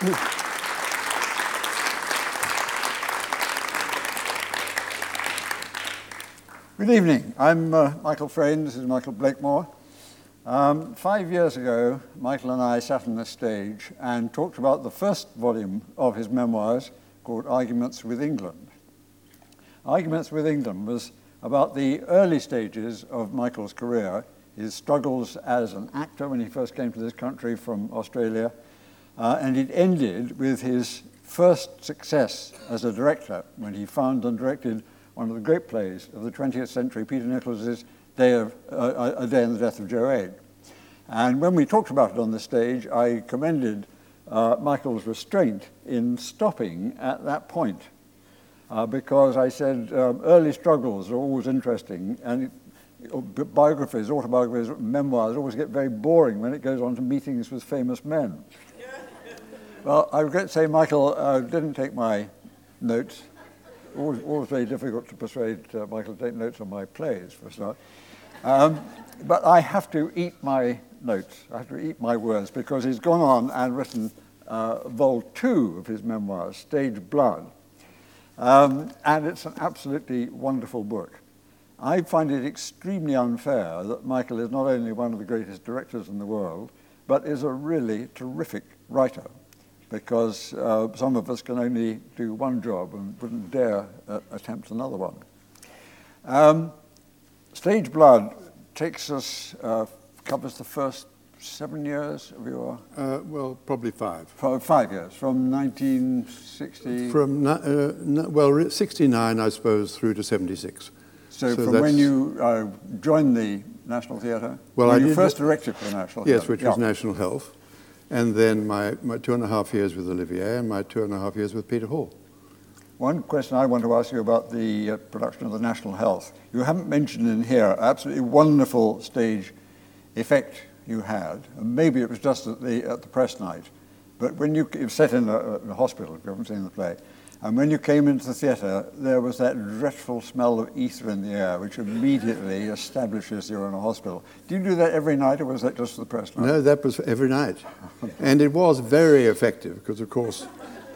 Good evening. I'm uh, Michael Frayn. This is Michael Blakemore. Um, five years ago, Michael and I sat on this stage and talked about the first volume of his memoirs called Arguments with England. Arguments with England was about the early stages of Michael's career, his struggles as an actor when he first came to this country from Australia, uh, and it ended with his first success as a director when he found and directed one of the great plays of the 20th century, Peter Nichols's Day of, uh, A Day in the Death of Joe Egg. And when we talked about it on the stage, I commended uh, Michael's restraint in stopping at that point. Uh, because I said um, early struggles are always interesting, and it, biographies, autobiographies, memoirs always get very boring when it goes on to meetings with famous men. Well, I regret to say Michael uh, didn't take my notes. Always, always very difficult to persuade uh, Michael to take notes on my plays, for a start. Um, but I have to eat my notes. I have to eat my words because he's gone on and written uh, vol two of his memoirs, Stage Blood. Um, and it's an absolutely wonderful book. I find it extremely unfair that Michael is not only one of the greatest directors in the world, but is a really terrific writer, because uh, some of us can only do one job and wouldn't dare uh, attempt another one. Um, Stage Blood takes us, uh, covers the first seven years of your? Uh, well, probably five. five years, from 1960? From, uh, well, 69, I suppose, through to 76. So, so from when you uh, joined the National Theatre? Well, when I you first directed for the National Theatre? Yes, which yeah. was National Health. And then my, my two and a half years with Olivier and my two and a half years with Peter Hall. One question I want to ask you about the uh, production of the National Health. You haven't mentioned in here absolutely wonderful stage effect you had, and maybe it was just at the, at the press night, but when you, you sat in a, a hospital, if you haven't seen the play, and when you came into the theatre, there was that dreadful smell of ether in the air, which immediately establishes you're in a hospital. Do you do that every night, or was that just for the press night? No, that was every night. and it was very effective, because, of course,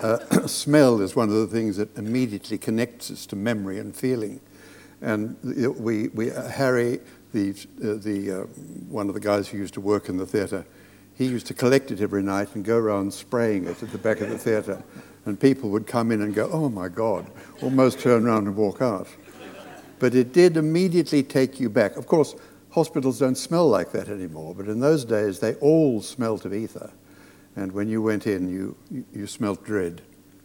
uh, smell is one of the things that immediately connects us to memory and feeling. And we, we, uh, Harry the, uh, the, uh, one of the guys who used to work in the theatre, he used to collect it every night and go around spraying it at the back of the theatre. And people would come in and go, oh my God, almost turn around and walk out. But it did immediately take you back. Of course, hospitals don't smell like that anymore, but in those days they all smelt of ether. And when you went in, you, you smelt dread.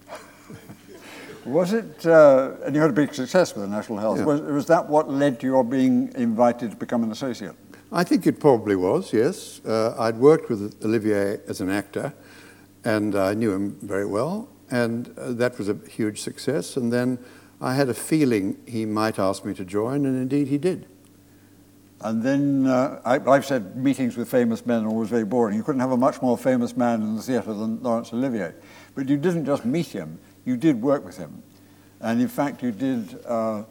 Was it, uh, and you had a big success with the National Health, yeah. was, was that what led to your being invited to become an associate? I think it probably was, yes. Uh, I'd worked with Olivier as an actor, and I knew him very well, and uh, that was a huge success. And then I had a feeling he might ask me to join, and indeed he did. And then uh, I, have said meetings with famous men are always very boring. You couldn't have a much more famous man in the theatre than Laurence Olivier. But you didn't just meet him, you did work with him. And in fact, you did uh,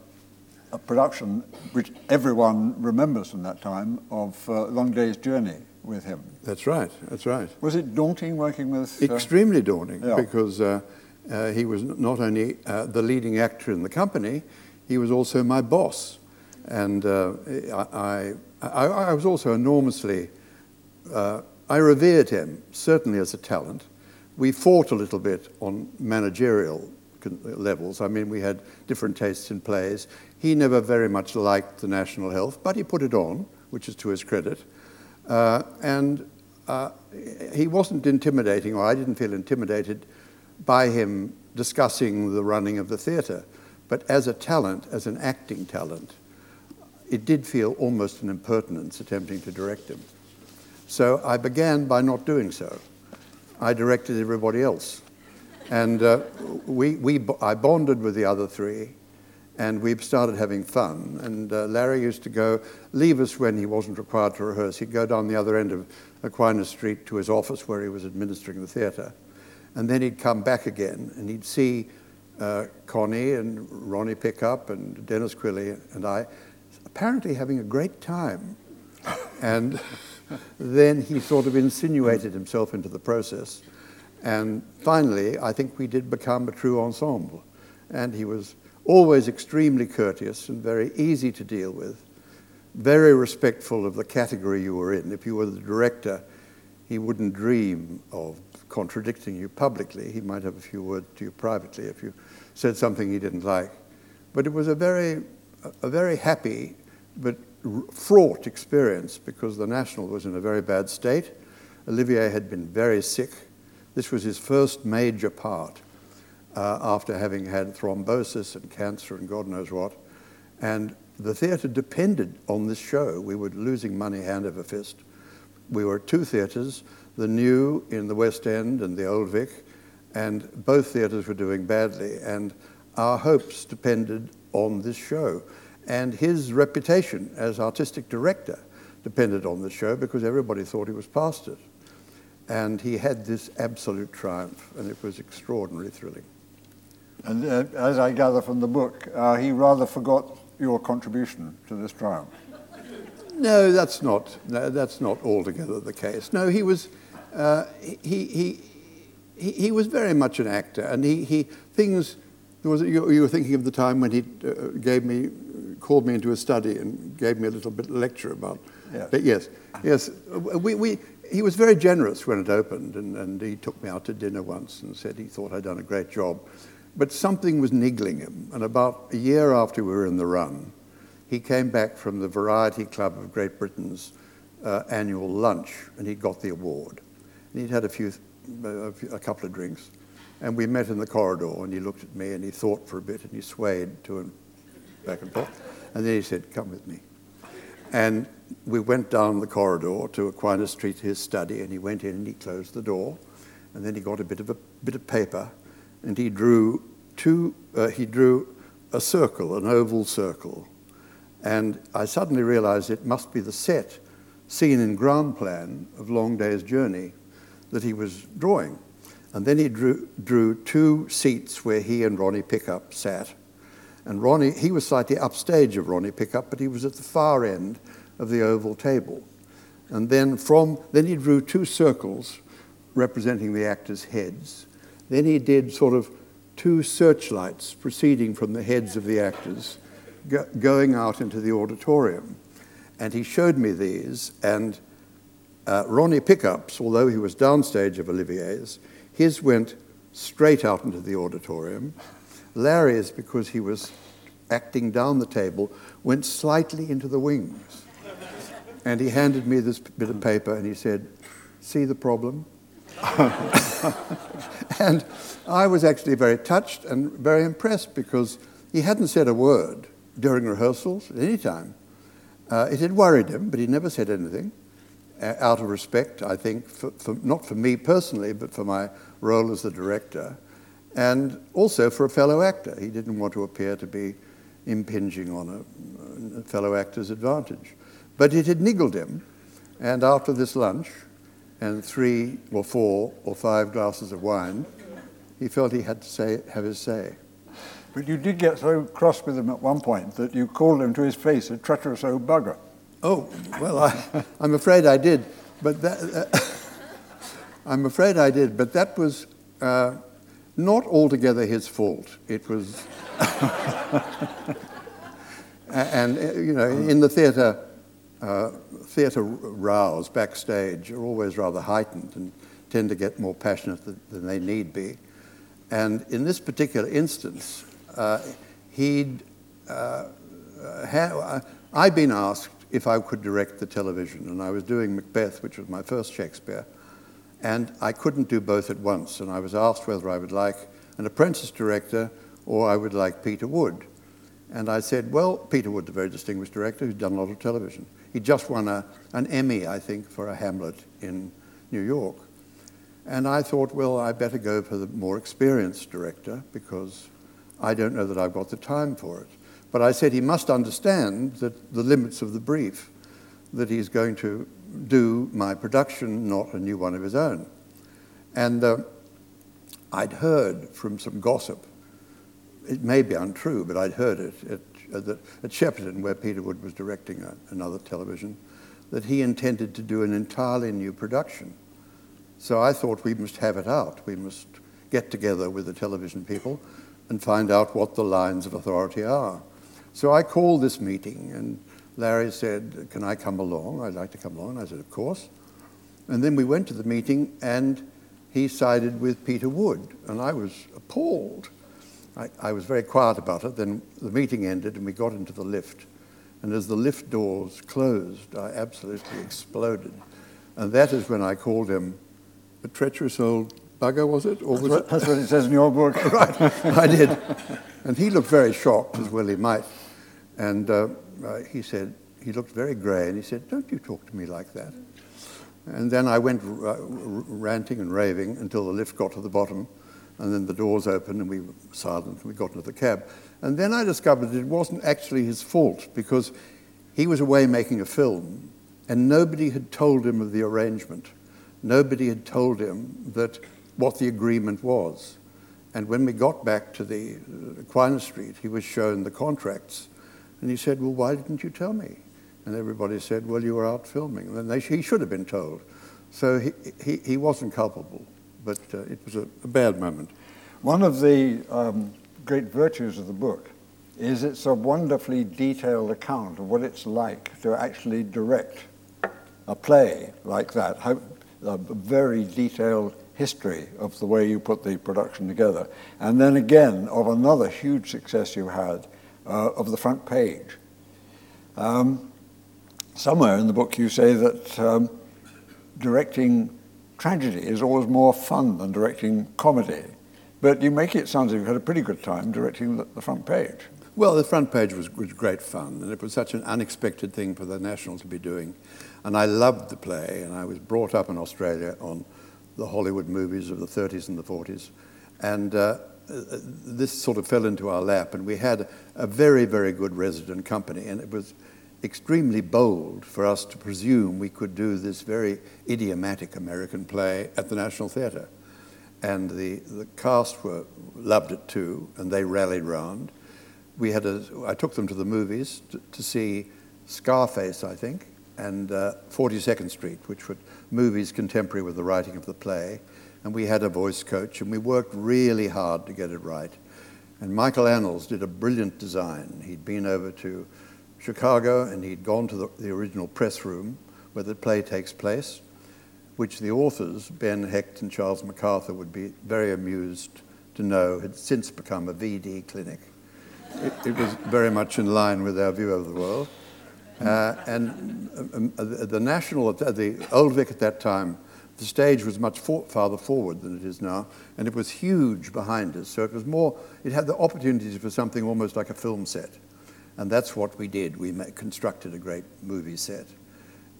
a production which everyone remembers from that time of uh, Long Day's Journey with him. That's right, that's right. Was it daunting working with? Uh, Extremely daunting yeah. because uh, uh, he was not only uh, the leading actor in the company, he was also my boss. And I, I, I, was also enormously, I revered him, certainly as a talent, we fought a little bit on managerial levels. I mean, we had different tastes in plays. He never very much liked the national health, but he put it on, which is to his credit. Uh, and uh, he wasn't intimidating, or I didn't feel intimidated by him discussing the running of the theatre. But as a talent, as an acting talent, it did feel almost an impertinence attempting to direct him. So I began by not doing so. I directed everybody else. And uh, we, we, I bonded with the other three, and we started having fun. And uh, Larry used to go, leave us when he wasn't required to rehearse. He'd go down the other end of Aquinas Street to his office where he was administering the theatre. And then he'd come back again, and he'd see uh, Connie and Ronnie Pickup and Dennis Quilley and I apparently having a great time. and then he sort of insinuated himself into the process. And finally, I think we did become a true ensemble. And he was always extremely courteous and very easy to deal with, very respectful of the category you were in. If you were the director, he wouldn't dream of contradicting you publicly. He might have a few words to you privately if you said something he didn't like. But it was a very, a very happy but fraught experience because the National was in a very bad state. Olivier had been very sick. This was his first major part uh, after having had thrombosis and cancer and God knows what. And the theatre depended on this show. We were losing money hand over fist. We were at two theatres, the new in the West End and the Old Vic, and both theatres were doing badly. And our hopes depended on this show. And his reputation as artistic director depended on the show because everybody thought he was past it. And he had this absolute triumph, and it was extraordinarily thrilling. And uh, as I gather from the book, uh, he rather forgot your contribution to this triumph. No, that's not, no, that's not altogether the case. No, he was, uh, he, he, he, he, was very much an actor, and he, he things, was, you, you, were thinking of the time when he uh, gave me, called me into a study and gave me a little bit of lecture about, yes, but yes, yes we, we, he was very generous when it opened, and, and he took me out to dinner once and said he thought I'd done a great job. But something was niggling him, and about a year after we were in the run, he came back from the Variety Club of Great Britain's uh, annual lunch, and he got the award. And he'd had a few, a, few, a couple of drinks, and we met in the corridor, and he looked at me, and he thought for a bit, and he swayed to and back and forth, and then he said, "Come with me." And we went down the corridor to Aquinas Street, his study, and he went in and he closed the door, and then he got a bit of a bit of paper, and he drew two, uh, he drew a circle, an oval circle. And I suddenly realized it must be the set seen in ground plan of Long Day's Journey that he was drawing. And then he drew, drew two seats where he and Ronnie Pickup sat. And Ronnie, he was slightly upstage of Ronnie Pickup, but he was at the far end of the oval table. And then from, then he drew two circles representing the actors' heads. Then he did sort of two searchlights proceeding from the heads of the actors go, going out into the auditorium. And he showed me these, and uh, Ronnie Pickups, although he was downstage of Olivier's, his went straight out into the auditorium. Larry's, because he was acting down the table, went slightly into the wings. And he handed me this bit of paper and he said, See the problem? and I was actually very touched and very impressed because he hadn't said a word during rehearsals at any time. Uh, it had worried him, but he never said anything uh, out of respect, I think, for, for, not for me personally, but for my role as the director, and also for a fellow actor. He didn't want to appear to be impinging on a, a fellow actor's advantage. But it had niggled him, and after this lunch, and three or four or five glasses of wine, he felt he had to say, have his say. But you did get so cross with him at one point that you called him to his face a treacherous old bugger. Oh, well, I, am afraid I did. But that, uh, I'm afraid I did. But that was uh, not altogether his fault. It was. and, uh, you know, in the theatre, uh, theatre rows backstage are always rather heightened and tend to get more passionate than they need be. And in this particular instance, uh, he'd uh, ha- I'd been asked if I could direct the television, and I was doing Macbeth, which was my first Shakespeare, and I couldn't do both at once. And I was asked whether I would like an apprentice director or I would like Peter Wood. And I said, well, Peter Wood, a very distinguished director who's done a lot of television. He just won a, an Emmy, I think, for a Hamlet in New York. And I thought, well, I better go for the more experienced director because I don't know that I've got the time for it. But I said he must understand that the limits of the brief, that he's going to do my production, not a new one of his own. And uh, I'd heard from some gossip, it may be untrue, but I'd heard it at at, the, at Shepperton, where Peter Wood was directing a, another television, that he intended to do an entirely new production. So I thought we must have it out. We must get together with the television people and find out what the lines of authority are. So I called this meeting, and Larry said, Can I come along? I'd like to come along. I said, Of course. And then we went to the meeting, and he sided with Peter Wood, and I was appalled. I, I, was very quiet about it. Then the meeting ended, and we got into the lift. And as the lift doors closed, I absolutely exploded. And that is when I called him a treacherous old bugger, was it? Or was that's, what, it? that's what it says in your book. right, I did. And he looked very shocked, as well he might. And uh, uh, he said, he looked very grey, and he said, Don't you talk to me like that. And then I went r- ranting and raving until the lift got to the bottom, and then the doors opened, and we were silent, and we got into the cab. And then I discovered it wasn't actually his fault because he was away making a film, and nobody had told him of the arrangement. Nobody had told him that what the agreement was. And when we got back to the uh, Aquinas Street, he was shown the contracts, and he said, "Well, why didn't you tell me?" And everybody said, "Well, you were out filming." And then they, he should have been told. So he, he, he wasn't culpable, but uh, it was a, a, bad moment. One of the um, great virtues of the book is it's a wonderfully detailed account of what it's like to actually direct a play like that. How, a very detailed history of the way you put the production together. And then again, of another huge success you had uh, of the front page. Um, somewhere in the book you say that um, directing tragedy is always more fun than directing comedy. But you make it sound as if you had a pretty good time directing the, the front page. Well, the front page was, was great fun, and it was such an unexpected thing for the National to be doing. And I loved the play, and I was brought up in Australia on the Hollywood movies of the 30s and the 40s. And uh, this sort of fell into our lap, and we had a very, very good resident company, and it was extremely bold for us to presume we could do this very idiomatic American play at the National Theatre. And the, the cast were, loved it too, and they rallied round. We had a, I took them to the movies to, to see Scarface, I think, and uh, 42nd Street, which were movies contemporary with the writing of the play. And we had a voice coach, and we worked really hard to get it right. And Michael Annals did a brilliant design. He'd been over to Chicago and he'd gone to the, the original press room where the play takes place, which the authors, Ben Hecht and Charles MacArthur, would be very amused to know had since become a VD clinic. It, it was very much in line with our view of the world. Uh, and um, uh, the National, the Old Vic at that time, the stage was much for, farther forward than it is now, and it was huge behind us. So it was more, it had the opportunities for something almost like a film set. And that's what we did. We constructed a great movie set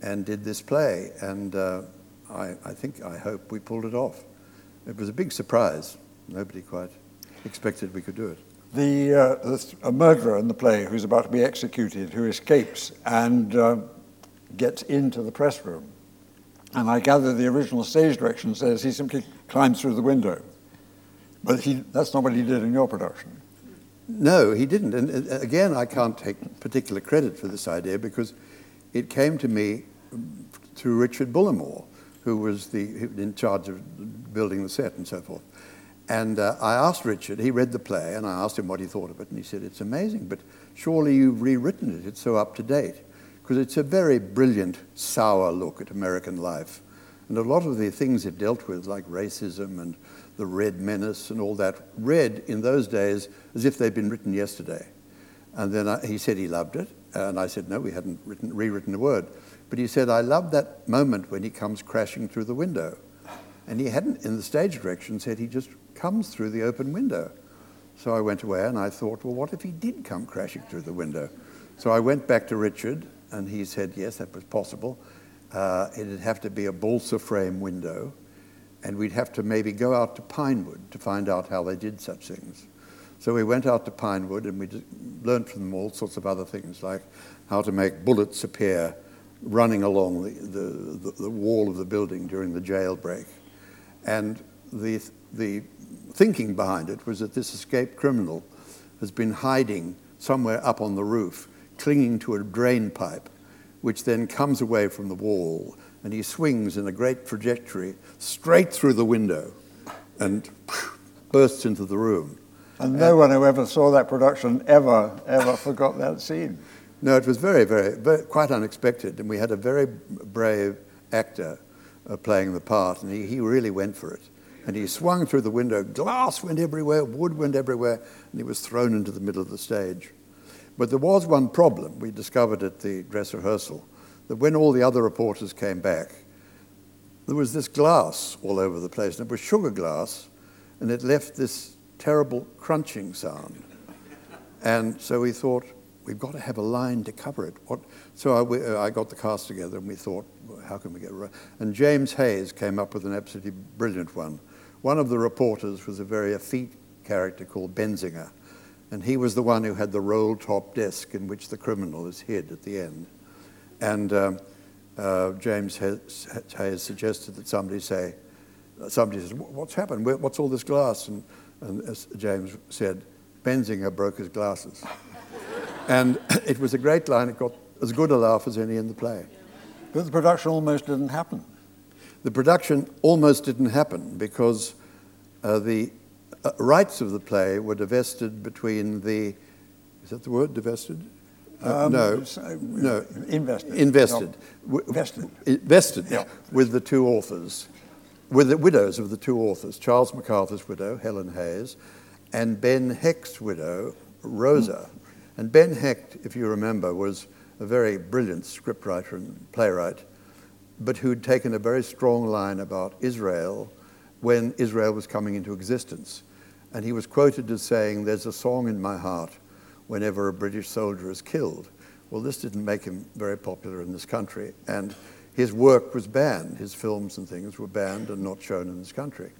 and did this play. And uh, I, I think, I hope we pulled it off. It was a big surprise. Nobody quite expected we could do it the, uh, the, a murderer in the play who's about to be executed, who escapes and uh, gets into the press room. And I gather the original stage direction says he simply climbs through the window. But he, that's not what he did in your production. No, he didn't. And uh, again, I can't take particular credit for this idea because it came to me through Richard Bullimore, who was the, in charge of building the set and so forth. And uh, I asked Richard, he read the play, and I asked him what he thought of it, and he said, It's amazing, but surely you've rewritten it. It's so up to date. Because it's a very brilliant, sour look at American life. And a lot of the things it dealt with, like racism and the Red Menace and all that, read in those days as if they'd been written yesterday. And then I, he said he loved it, and I said, No, we hadn't written, rewritten a word. But he said, I love that moment when he comes crashing through the window. And he hadn't, in the stage direction, said he just comes through the open window. So I went away and I thought, well, what if he did come crashing through the window? So I went back to Richard and he said, yes, that was possible. Uh, it'd have to be a balsa frame window and we'd have to maybe go out to Pinewood to find out how they did such things. So we went out to Pinewood and we learned from them all sorts of other things, like how to make bullets appear running along the, the, the, wall of the building during the jailbreak. And the, the thinking behind it was that this escaped criminal has been hiding somewhere up on the roof, clinging to a drain pipe, which then comes away from the wall and he swings in a great trajectory straight through the window and bursts into the room. And no one who ever saw that production ever, ever forgot that scene. No, it was very, very, very, quite unexpected. And we had a very brave actor uh, playing the part, and he, he really went for it. And he swung through the window, glass went everywhere, wood went everywhere, and he was thrown into the middle of the stage. But there was one problem we discovered at the dress rehearsal that when all the other reporters came back, there was this glass all over the place, and it was sugar glass, and it left this terrible crunching sound. And so we thought, we've got to have a line to cover it. What? So I, we, uh, I got the cast together and we thought, well, how can we get right? And James Hayes came up with an absolutely brilliant one. One of the reporters was a very effete character called Bensinger, and he was the one who had the roll top desk in which the criminal is hid at the end. And um, uh, James has, Hayes suggested that somebody say, somebody says, what's happened? What's all this glass? And, and as James said, Bensinger broke his glasses. and it was a great line. It got as good a laugh as any in the play. But the production almost didn't happen. The production almost didn't happen because uh, the uh, rights of the play were divested between the, is that the word, divested? Um, no, no. Invested. Invested. Vested. Vested yeah. with the two authors, with the widows of the two authors, Charles MacArthur's widow, Helen Hayes, and Ben Hecht's widow, Rosa. Mm. And Ben Hecht, if you remember, was a very brilliant scriptwriter and playwright, but who'd taken a very strong line about Israel when Israel was coming into existence. And he was quoted as saying, There's a song in my heart whenever a British soldier is killed. Well, this didn't make him very popular in this country, and his work was banned. His films and things were banned and not shown in this country.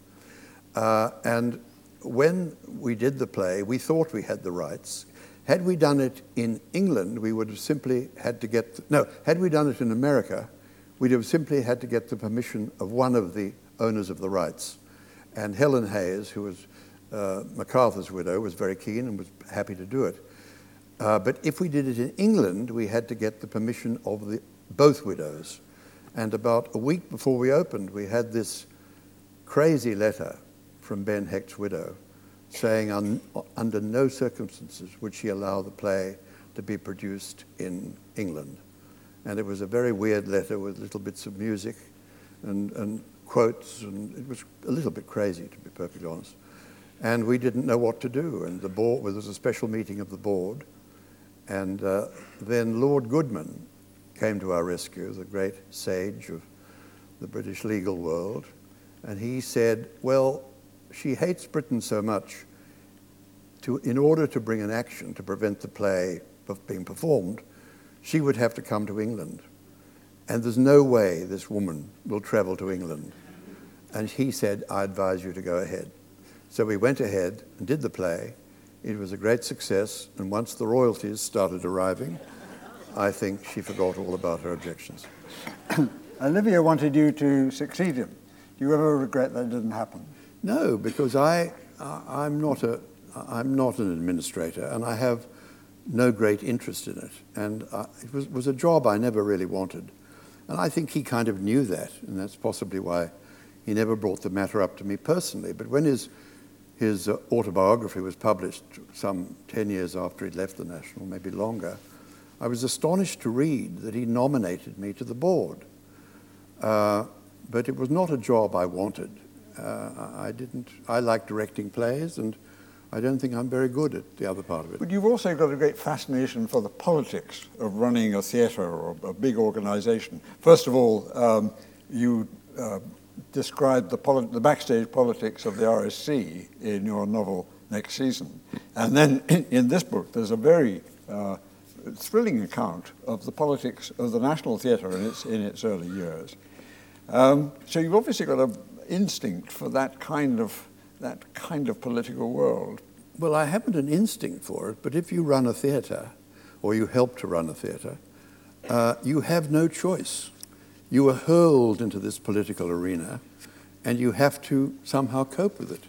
Uh, and when we did the play, we thought we had the rights. Had we done it in England, we would have simply had to get, the, no, had we done it in America, we'd have simply had to get the permission of one of the owners of the rights. And Helen Hayes, who was uh, MacArthur's widow, was very keen and was happy to do it. Uh, but if we did it in England, we had to get the permission of the, both widows. And about a week before we opened, we had this crazy letter from Ben Hecht's widow saying un, under no circumstances would she allow the play to be produced in England. And it was a very weird letter with little bits of music and, and quotes, and it was a little bit crazy, to be perfectly honest. And we didn't know what to do. And the board, well, there was a special meeting of the board, and uh, then Lord Goodman came to our rescue, the great sage of the British legal world, and he said, Well, she hates Britain so much, to, in order to bring an action to prevent the play of being performed, she would have to come to England. And there's no way this woman will travel to England. And he said, I advise you to go ahead. So we went ahead and did the play, it was a great success, and once the royalties started arriving, I think she forgot all about her objections. Olivier wanted you to succeed him. Do you ever regret that didn't happen? No, because I, I'm, not a, I'm not an administrator, and I have no great interest in it. And uh, it was, was a job I never really wanted. And I think he kind of knew that, and that's possibly why he never brought the matter up to me personally. But when his his uh, autobiography was published some 10 years after he'd left the National, maybe longer, I was astonished to read that he nominated me to the board. Uh, but it was not a job I wanted. Uh, I didn't, I like directing plays and I don't think I'm very good at the other part of it. But you've also got a great fascination for the politics of running a theatre or a big organization. First of all, um, you uh, described the, the backstage politics of the RSC in your novel Next Season. And then in, in this book, there's a very uh, thrilling account of the politics of the National Theatre in its, in its early years. Um, so you've obviously got an instinct for that kind of that kind of political world. Well, I haven't an instinct for it, but if you run a theatre, or you help to run a theatre, uh, you have no choice. You are hurled into this political arena and you have to somehow cope with it.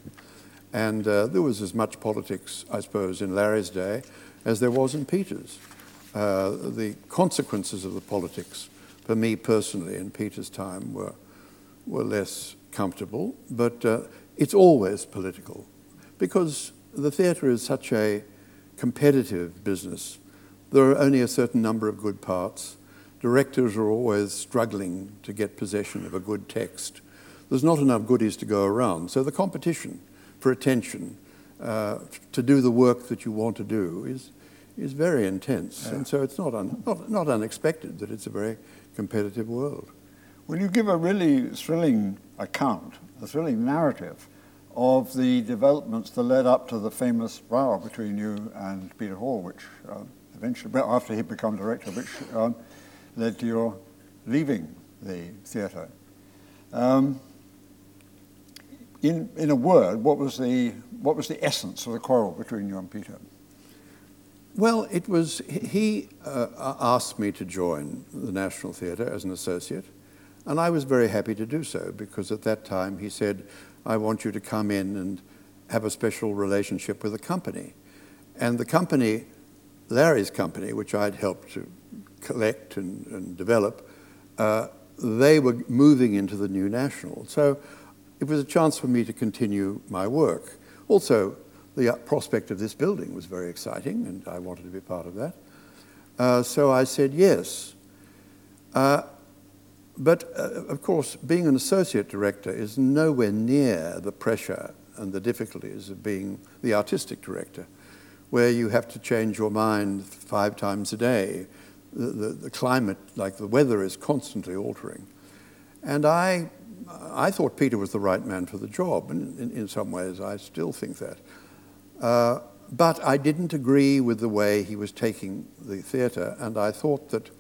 And uh, there was as much politics, I suppose, in Larry's day as there was in Peter's. Uh, the consequences of the politics, for me personally in Peter's time were, were less comfortable, but uh, it's always political because the theatre is such a competitive business. There are only a certain number of good parts. Directors are always struggling to get possession of a good text. There's not enough goodies to go around. So the competition for attention, uh, to do the work that you want to do, is, is very intense. Yeah. And so it's not, un, not, not unexpected that it's a very competitive world. Well, you give a really thrilling account, a thrilling narrative of the developments that led up to the famous row between you and Peter Hall, which uh, eventually, after he became director, which um, led to your leaving the theatre. Um, in, in a word, what was, the, what was the essence of the quarrel between you and Peter? Well, it was, he uh, asked me to join the National Theatre as an associate, and I was very happy to do so because at that time he said, I want you to come in and have a special relationship with the company. And the company, Larry's company, which I'd helped to collect and, and develop, uh, they were moving into the new national. So it was a chance for me to continue my work. Also, the prospect of this building was very exciting, and I wanted to be part of that. Uh, so I said yes. Uh, but uh, of course, being an associate director is nowhere near the pressure and the difficulties of being the artistic director, where you have to change your mind five times a day. The, the, the climate, like the weather, is constantly altering. And I I thought Peter was the right man for the job, and in, in some ways I still think that. Uh, but I didn't agree with the way he was taking the theatre, and I thought that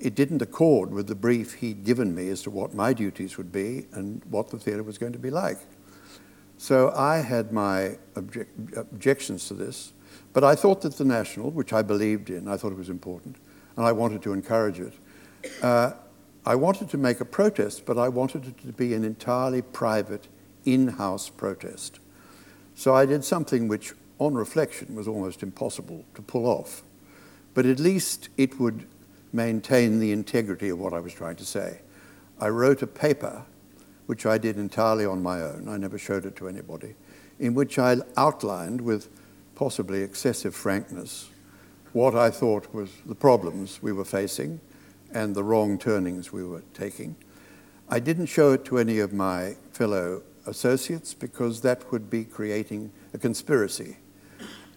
it didn't accord with the brief he'd given me as to what my duties would be and what the theatre was going to be like. So I had my object, objections to this, but I thought that the National, which I believed in, I thought it was important, and I wanted to encourage it, uh, I wanted to make a protest, but I wanted it to be an entirely private, in house protest. So I did something which, on reflection, was almost impossible to pull off. But at least it would maintain the integrity of what I was trying to say. I wrote a paper, which I did entirely on my own, I never showed it to anybody, in which I outlined with possibly excessive frankness what I thought was the problems we were facing and the wrong turnings we were taking. I didn't show it to any of my fellow associates because that would be creating a conspiracy.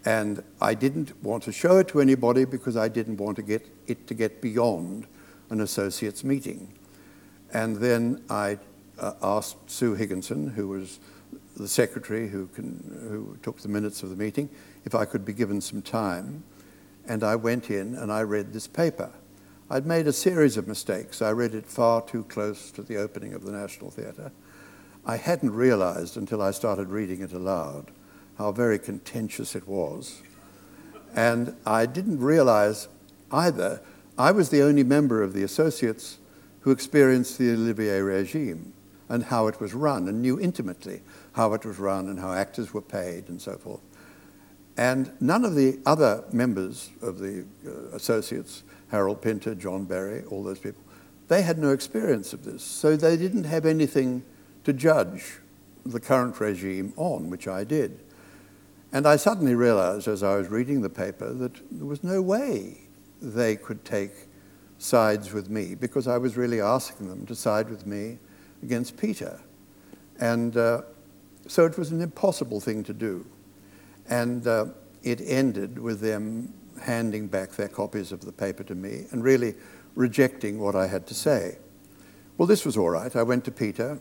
And I didn't want to show it to anybody because I didn't want to get it to get beyond an associates meeting. And then I uh, asked Sue Higginson, who was the secretary who, can, who took the minutes of the meeting, if I could be given some time. And I went in and I read this paper. I'd made a series of mistakes. I read it far too close to the opening of the National Theatre. I hadn't realized until I started reading it aloud how very contentious it was. And I didn't realize either I was the only member of the associates who experienced the Olivier regime and how it was run and knew intimately how it was run and how actors were paid and so forth. And none of the other members of the uh, associates Harold Pinter, John Bury, all those people, they had no experience of this. So they didn't have anything to judge the current regime on, which I did. And I suddenly realized as I was reading the paper that there was no way they could take sides with me because I was really asking them to side with me against Peter. And uh, so it was an impossible thing to do. And uh, it ended with them handing back their copies of the paper to me and really rejecting what I had to say. Well, this was all right. I went to Peter.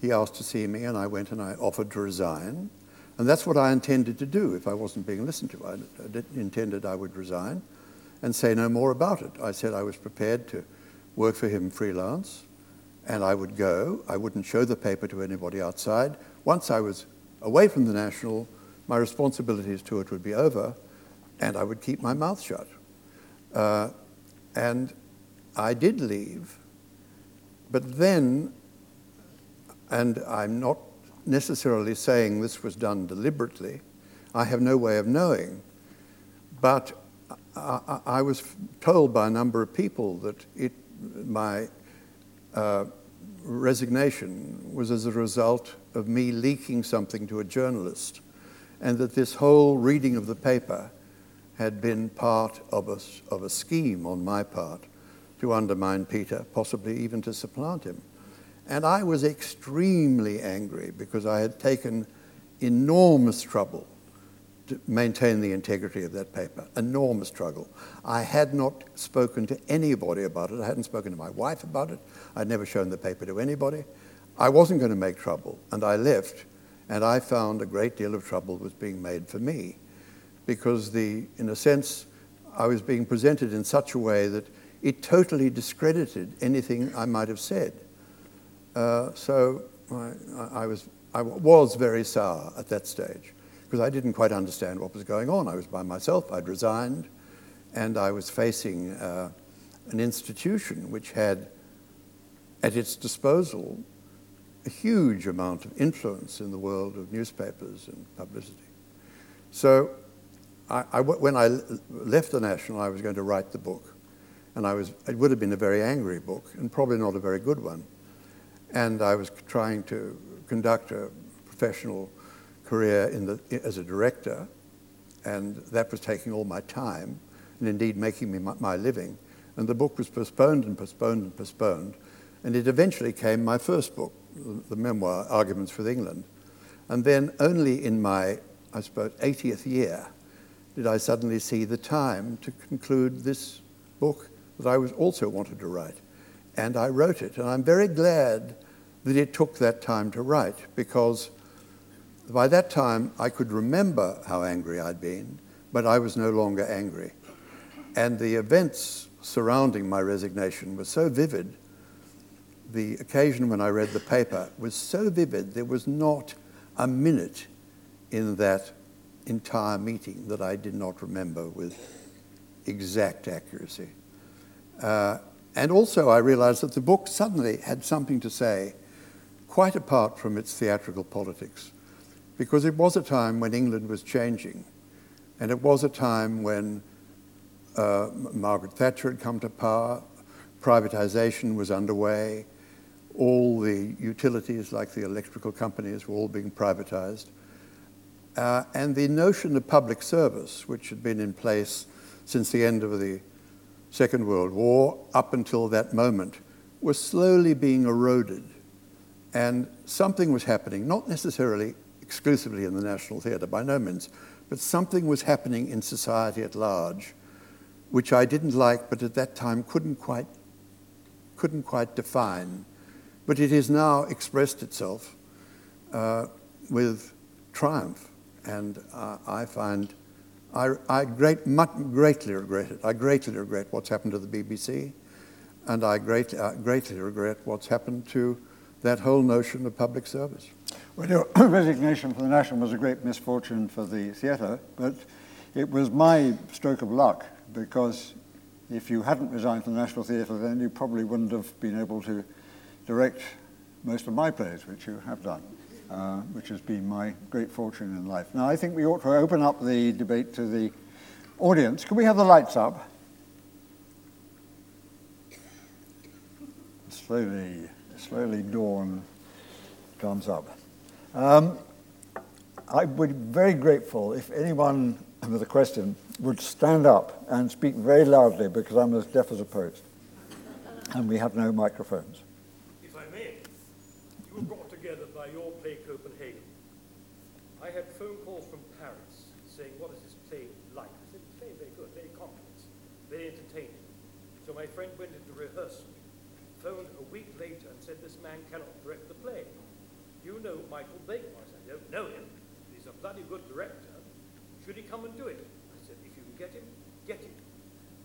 He asked to see me, and I went and I offered to resign. And that's what I intended to do if I wasn't being listened to. I, I intended I would resign and say no more about it. I said I was prepared to work for him freelance, and I would go. I wouldn't show the paper to anybody outside. Once I was away from the National, my responsibilities to it would be over, and I would keep my mouth shut. Uh, and I did leave, but then, and I'm not necessarily saying this was done deliberately, I have no way of knowing, but I, I was told by a number of people that it my uh, resignation was as a result of me leaking something to a journalist, and that this whole reading of the paper had been part of a, of a scheme on my part to undermine Peter, possibly even to supplant him. And I was extremely angry because I had taken enormous trouble to maintain the integrity of that paper. Enormous struggle. I had not spoken to anybody about it. I hadn't spoken to my wife about it. I'd never shown the paper to anybody. I wasn't going to make trouble, and I left, and I found a great deal of trouble was being made for me because, the, in a sense, I was being presented in such a way that it totally discredited anything I might have said. Uh, so I, I, was, I was very sour at that stage because I didn't quite understand what was going on. I was by myself, I'd resigned, and I was facing uh, an institution which had at its disposal a huge amount of influence in the world of newspapers and publicity. So, I, I, when I left the National, I was going to write the book. And I was, it would have been a very angry book, and probably not a very good one. And I was trying to conduct a professional career in the, as a director, and that was taking all my time, and indeed making me my, my living. And the book was postponed and postponed and postponed, and it eventually came my first book, the memoir Arguments with England. And then only in my, I suppose, 80th year did I suddenly see the time to conclude this book that I was also wanted to write. And I wrote it, and I'm very glad that it took that time to write because by that time, I could remember how angry I'd been, but I was no longer angry. And the events surrounding my resignation were so vivid. The occasion when I read the paper was so vivid, there was not a minute in that entire meeting that I did not remember with exact accuracy. Uh, and also, I realized that the book suddenly had something to say quite apart from its theatrical politics because it was a time when England was changing, and it was a time when uh, Margaret Thatcher had come to power, privatization was underway, all the utilities, like the electrical companies, were all being privatized. Uh, and the notion of public service, which had been in place since the end of the Second World War up until that moment, was slowly being eroded. And something was happening, not necessarily exclusively in the National Theatre, by no means, but something was happening in society at large, which I didn't like, but at that time couldn't quite, couldn't quite define. But it has now expressed itself uh, with triumph, and uh, I find I, I great, much, greatly regret it. I greatly regret what's happened to the BBC, and I great, uh, greatly regret what's happened to that whole notion of public service. Well, your resignation from the National was a great misfortune for the theatre, but it was my stroke of luck because if you hadn't resigned from the National Theatre, then you probably wouldn't have been able to direct most of my plays, which you have done, uh, which has been my great fortune in life. Now, I think we ought to open up the debate to the audience. Can we have the lights up? Slowly, slowly dawn comes up. Um, I would be very grateful if anyone with a question would stand up and speak very loudly because I'm as deaf as a post. And we have no microphones. If I may, you were brought together by your play Copenhagen. I had phone calls from Paris saying, what is this play like? I said, it's very, good, very complex, very entertaining. So my friend went into rehearsal, phoned a week later and said, this man cannot direct the play you know Michael Blakemore? I said, I don't know him. He's a bloody good director. Should he come and do it? I said, if you can get him, get him.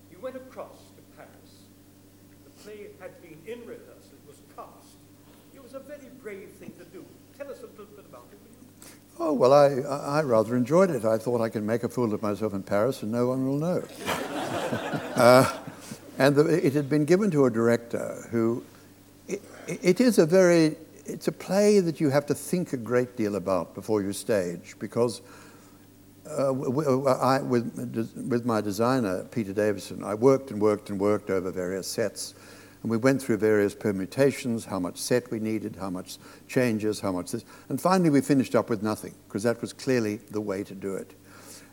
He went across to Paris. The play had been in rehearsal. It was cast. A very brave thing to do. Tell us a little bit about it. Oh, well, I, I rather enjoyed it. I thought I could make a fool of myself in Paris and no one will know. uh, and the, it had been given to a director who, it, it is a very it's a play that you have to think a great deal about before you stage because uh, I, with, with my designer, Peter Davison, I worked and worked and worked over various sets. And we went through various permutations, how much set we needed, how much changes, how much this. And finally, we finished up with nothing, because that was clearly the way to do it.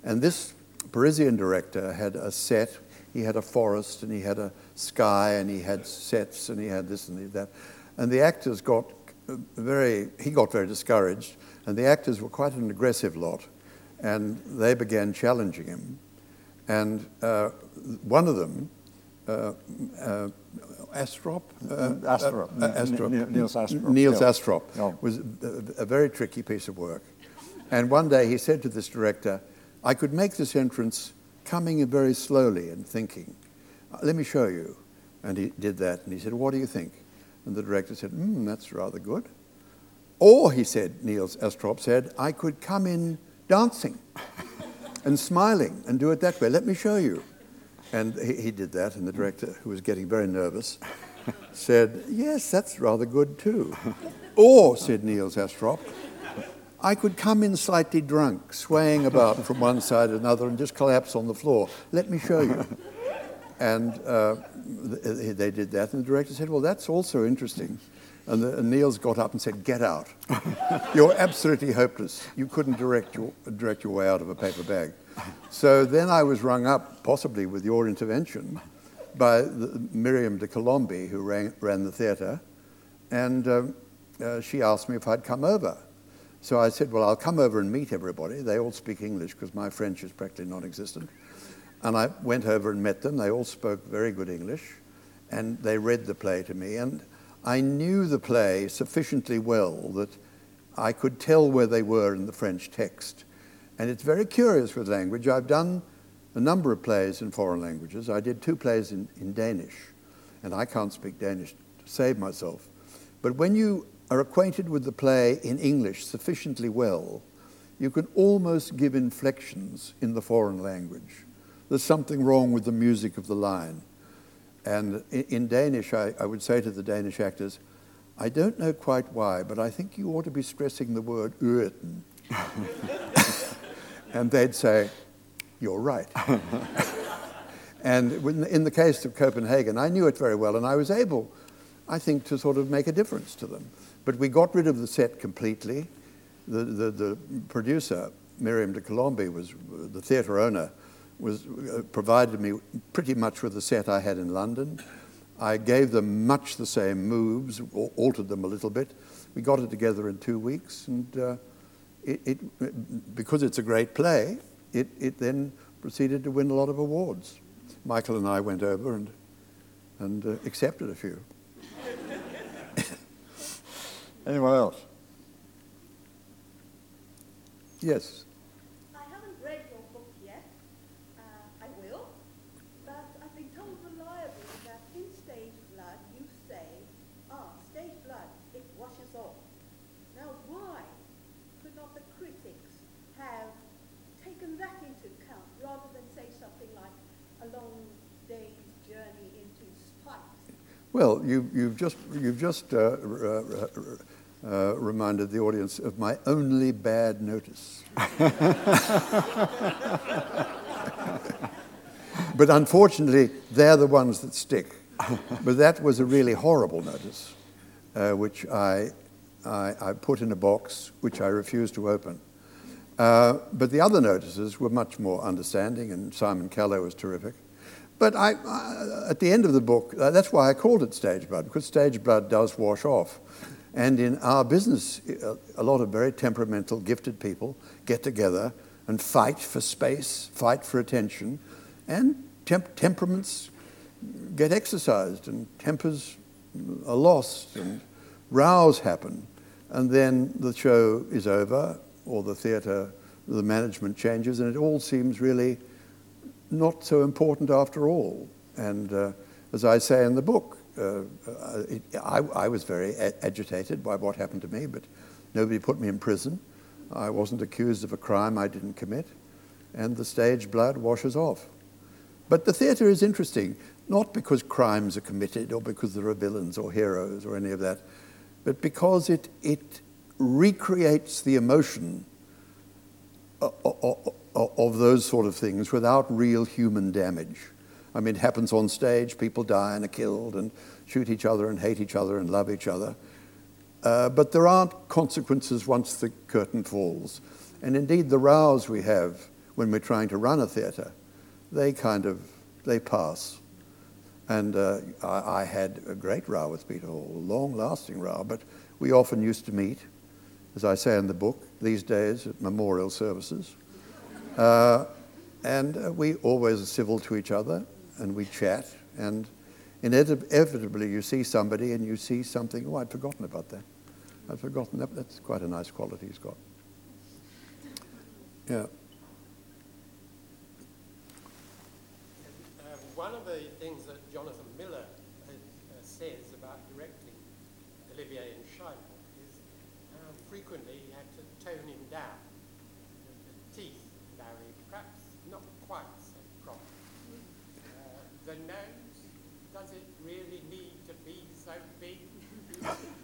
And this Parisian director had a set, he had a forest, and he had a sky, and he had sets, and he had this and that. And the actors got very, he got very discouraged, and the actors were quite an aggressive lot, and they began challenging him. And uh, one of them, uh, uh, Arestrup? Uh, Arestrup. Uh, Arestrup. Niels Arestrup. Niels. Arestrup Yeah. was a, a very tricky piece of work. And one day he said to this director, I could make this entrance coming in very slowly and thinking. "Uh, Let me show you. And he did that. And he said, What do you think? And the director said, Hmm, that's rather good. Or, he said, Niels Arestrup said, I could come in dancing and smiling and do it that way. Let me show you. And he, he did that, and the director, who was getting very nervous, said, Yes, that's rather good too. Or, said Niels Arestrup, I could come in slightly drunk, swaying about from one side to another, and just collapse on the floor. Let me show you. And uh, they did that, and the director said, Well, that's also interesting. And, the, and Niels got up and said, Get out. You're absolutely hopeless. You couldn't direct your, direct your way out of a paper bag. So then I was rung up, possibly with your intervention, by the, Myriam de Colombi, who ran, ran the theatre, and um, uh, she asked me if I'd come over. So I said, Well, I'll come over and meet everybody. They all speak English because my French is practically non existent. And I went over and met them. They all spoke very good English, and they read the play to me. And I knew the play sufficiently well that I could tell where they were in the French text. And it's very curious with language. I've done a number of plays in foreign languages. I did two plays in, in Danish, and I can't speak Danish to save myself. But when you are acquainted with the play in English sufficiently well, you can almost give inflections in the foreign language. There's something wrong with the music of the line. And in, in Danish, I, I would say to the Danish actors, I don't know quite why, but I think you ought to be stressing the word "øten." and they'd say, You're right. and in the case of Copenhagen, I knew it very well, and I was able, I think, to sort of make a difference to them. But we got rid of the set completely. The, the, the producer, Myriam de Colombi, was the theatre owner, was uh, provided me pretty much with the set I had in London. I gave them much the same moves, al- altered them a little bit. We got it together in two weeks, and uh, it, it, because it's a great play, it, it then proceeded to win a lot of awards. Michael and I went over and, and uh, accepted a few. Anyone else? Yes. I haven't read your book yet. Uh, I will. But I've been told reliably that in stage blood you say, ah, stage blood, it washes off. Now why could not the critics have taken that into account rather than say something like a long day's journey into spikes? Well, you, you've just, you've just uh, r- uh, reminded the audience of my only bad notice. but unfortunately, they're the ones that stick. but that was a really horrible notice, uh, which I, I, I put in a box, which I refused to open. Uh, but the other notices were much more understanding, and Simon Callow was terrific. But I, at the end of the book, uh, that's why I called it Stage Blood, because stage blood does wash off. And in our business, a, a lot of very temperamental, gifted people get together and fight for space, fight for attention, and temp- temperaments get exercised, and tempers are lost, and rows happen. And then the show is over, or the theatre, the management changes, and it all seems really not so important after all. And uh, as I say in the book, uh, it, I, I, was very agitated by what happened to me, but nobody put me in prison. I wasn't accused of a crime I didn't commit, and the stage blood washes off. But the theatre is interesting, not because crimes are committed or because there are villains or heroes or any of that, but because it, it recreates the emotion of, of those sort of things without real human damage. I mean, it happens on stage. People die and are killed and shoot each other and hate each other and love each other. Uh, but there aren't consequences once the curtain falls. And indeed, the rows we have when we're trying to run a theatre, they kind of, they pass. And uh, I, I, had a great row with Peter Hall, a long-lasting row, but we often used to meet, as I say in the book, these days at memorial services. Uh, and uh, we always are civil to each other, and we chat, and inevitably you see somebody and you see something, oh, I'd forgotten about that. I'd forgotten that. That's quite a nice quality he's got. Yeah. Um, one of the things that Jonathan Miller uh, says about directing Olivier and Shylock is how frequently he had to tone him down. The, the teeth, Larry, perhaps not quite so prompt. Uh, the nose, does it really need to be so big?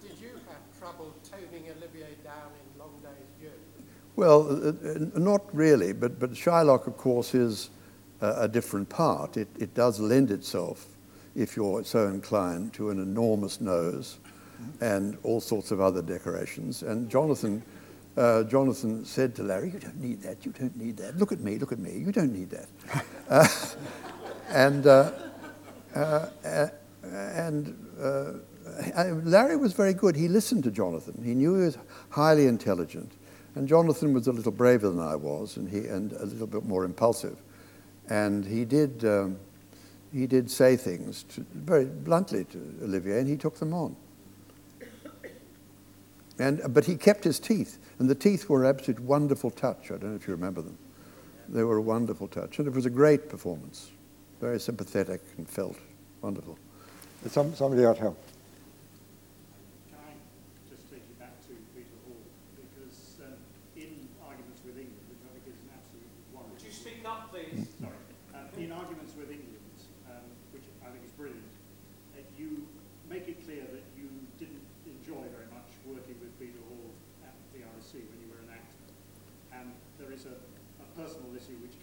Did you have trouble toning Olivier down in Long Day's Journey? Well, uh, uh, not really, but, but Shylock, of course, is a, a different part. It, it does lend itself, if you're so inclined, to an enormous nose and all sorts of other decorations. And Jonathan, uh, Jonathan said to Larry, You don't need that, you don't need that. Look at me, look at me, you don't need that. uh, and uh, uh, uh and Larry was very good. He listened to Jonathan. He knew he was highly intelligent. And Jonathan was a little braver than I was, and, he, and a little bit more impulsive. And he did, um, he did say things to, very bluntly to Olivier, and he took them on. And, but he kept his teeth, and the teeth were an absolute wonderful touch. I don't know if you remember them. They were a wonderful touch, and it was a great performance. Very sympathetic and felt wonderful. Some, somebody to help.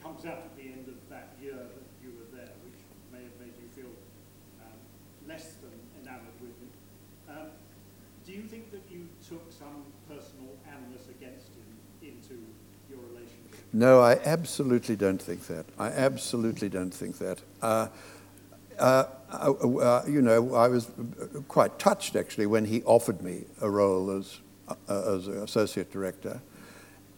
comes out at the end of that year that you were there, which may have made you feel um, less than enamored with him. Um, do you think that you took some personal animus against him into your relationship? No, I absolutely don't think that. I absolutely don't think that. Uh, uh, uh, uh you know, I was quite touched actually when he offered me a role as, uh, as associate director.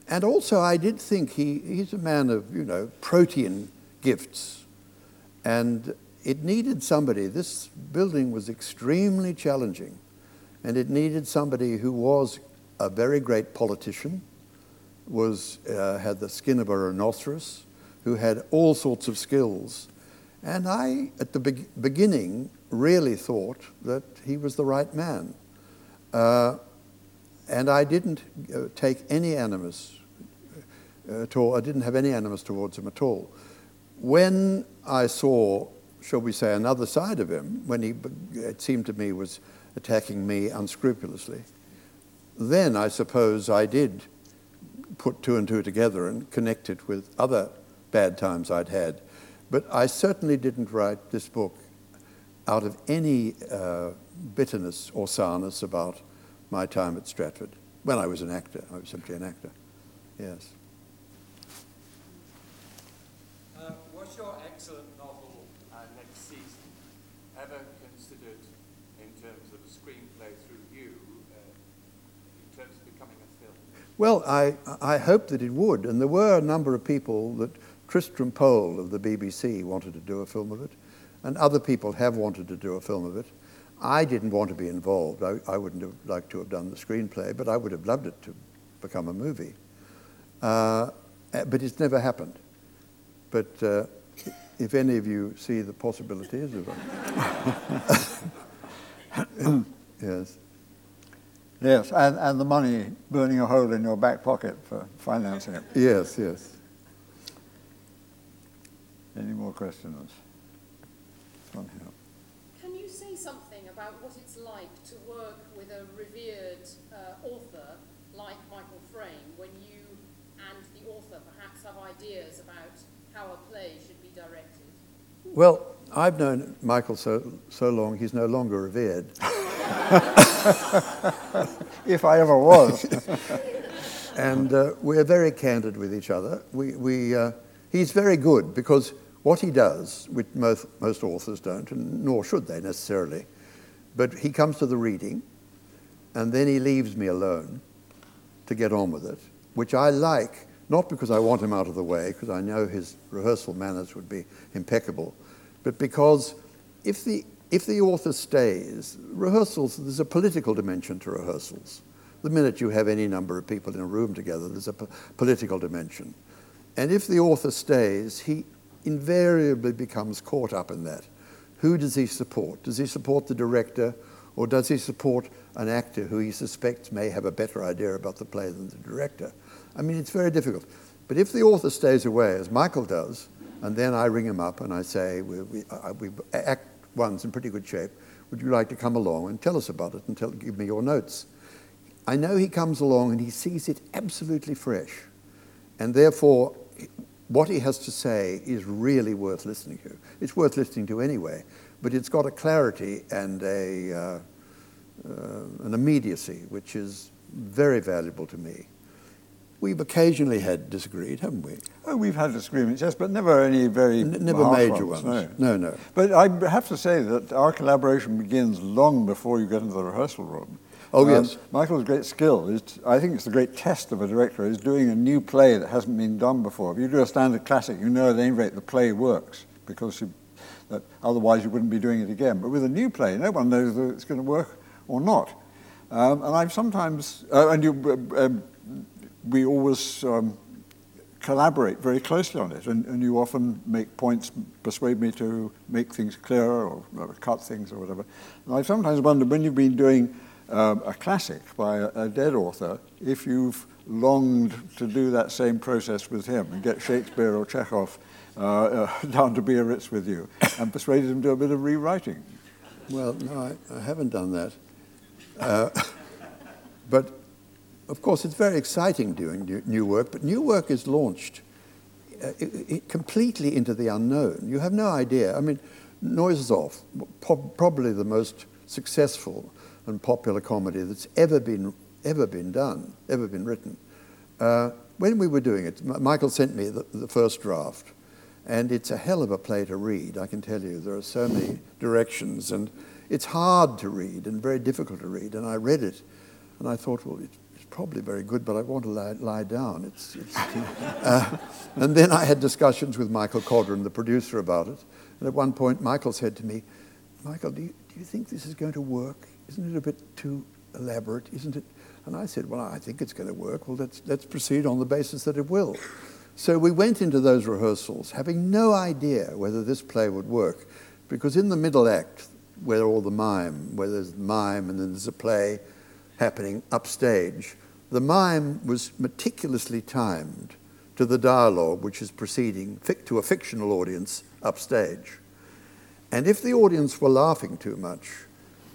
And also, I did think he, he's a man of, you know, protean gifts. And it needed somebody. This building was extremely challenging. And it needed somebody who was a very great politician, was, uh, had the skin of a rhinoceros, who had all sorts of skills. And I, at the be- beginning, really thought that he was the right man. Uh, and I didn't uh, take any animus uh, at all. I didn't have any animus towards him at all. When I saw, shall we say, another side of him, when he, it seemed to me, was attacking me unscrupulously, then I suppose I did put two and two together and connect it with other bad times I'd had. But I certainly didn't write this book out of any uh, bitterness or sourness about my time at Stratford when I was an actor. I was simply an actor. Yes. Well, I, I hope that it would. And there were a number of people that Tristram Powell of the BBC wanted to do a film of it, and other people have wanted to do a film of it. I didn't want to be involved. I, I wouldn't have liked to have done the screenplay, but I would have loved it to become a movie. Uh, eh, but it's never happened. But uh, if any of you see the possibilities of it, yes. Yes, and, and the money burning a hole in your back pocket for financing it. Yes, yes. Any more questions? One here. Can you say something about what it's like to work with a revered uh, author like Michael Frayn when you and the author perhaps have ideas about how a play should be directed? Well, I've known Michael so, so long, he's no longer revered. if I ever was. and uh, we're very candid with each other. We, we, uh, he's very good because what he does, which most, most authors don't, and nor should they necessarily, but he comes to the reading and then he leaves me alone to get on with it, which I like, not because I want him out of the way, because I know his rehearsal manners would be impeccable, but because if the, if the author stays, rehearsals, there's a political dimension to rehearsals. The minute you have any number of people in a room together, there's a political dimension. And if the author stays, he invariably becomes caught up in that. Who does he support? Does he support the director, or does he support an actor who he suspects may have a better idea about the play than the director? I mean, it's very difficult. But if the author stays away, as Michael does, and then I ring him up and I say, we, we, uh, we Act One's in pretty good shape. Would you like to come along and tell us about it and tell, give me your notes? I know he comes along and he sees it absolutely fresh. And therefore, what he has to say is really worth listening to. It's worth listening to anyway, but it's got a clarity and a, uh, uh, an immediacy which is very valuable to me. We've occasionally had disagreed, haven't we? Oh, we've had disagreements, yes, but never any very N- never major ones. ones. No. no, no. But I have to say that our collaboration begins long before you get into the rehearsal room. Oh, um, yes. Michael's great skill is, to, I think it's the great test of a director, is doing a new play that hasn't been done before. If you do a standard classic, you know at any rate the play works because you, that otherwise you wouldn't be doing it again. But with a new play, no one knows whether it's going to work or not. Um, and I've sometimes, uh, and you, uh, um, we always um, collaborate very closely on it, and, and, you often make points, persuade me to make things clearer or, or cut things or whatever. And I sometimes wonder when you've been doing um, a classic by a, a, dead author, if you've longed to do that same process with him and get Shakespeare or Chekhov uh, uh, down to Biarritz with you and persuaded him to do a bit of rewriting. Well, no, I, I haven't done that. Uh, but of course, it's very exciting doing new work, but new work is launched uh, it, it completely into the unknown. You have no idea. I mean, Noises Off, probably the most successful and popular comedy that's ever been, ever been done, ever been written. Uh, when we were doing it, Michael sent me the, the first draft, and it's a hell of a play to read, I can tell you. There are so many directions, and it's hard to read and very difficult to read. And I read it, and I thought, well, it's probably very good, but I want to lie, lie down. It's, it's uh, and then I had discussions with Michael Codron, the producer, about it. And at one point, Michael said to me, Michael, do you, do you think this is going to work? Isn't it a bit too elaborate? Isn't it? And I said, Well, I think it's going to work. Well, let's, let's proceed on the basis that it will. So we went into those rehearsals having no idea whether this play would work, because in the middle act, where all the mime, where there's mime and then there's a play happening upstage, the mime was meticulously timed to the dialogue which is proceeding to a fictional audience upstage. And if the audience were laughing too much,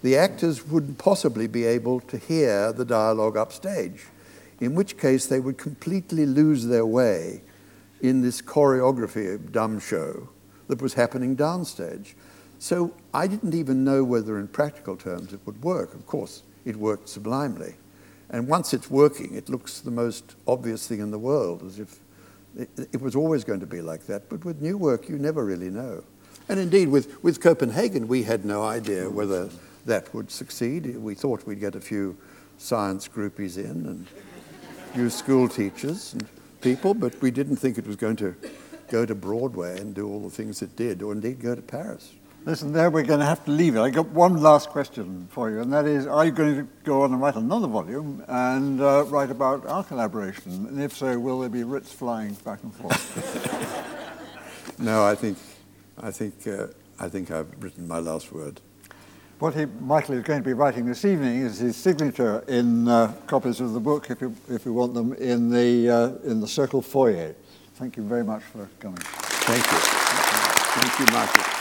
the actors wouldn't possibly be able to hear the dialogue upstage, in which case they would completely lose their way in this choreography of dumb show that was happening downstage. So I didn't even know whether, in practical terms, it would work. Of course, it worked sublimely. And once it's working, it looks the most obvious thing in the world, as if it, it was always going to be like that. But with new work, you never really know. And indeed, with, with Copenhagen, we had no idea whether that would succeed. We thought we'd get a few science groupies in and a few school teachers and people, but we didn't think it was going to go to Broadway and do all the things it did, or indeed go to Paris. Listen, there we're going to have to leave it. I've got one last question for you, and that is, are you going to go on and write another volume and uh, write about our collaboration? And if so, will there be writs flying back and forth? no, I think, I think, uh, I think I've written my last word. What he, Michael is going to be writing this evening is his signature in uh, copies of the book, if you, if you want them, in the, uh, in the Circle foyer. Thank you very much for coming. Thank you. Thank you, Michael.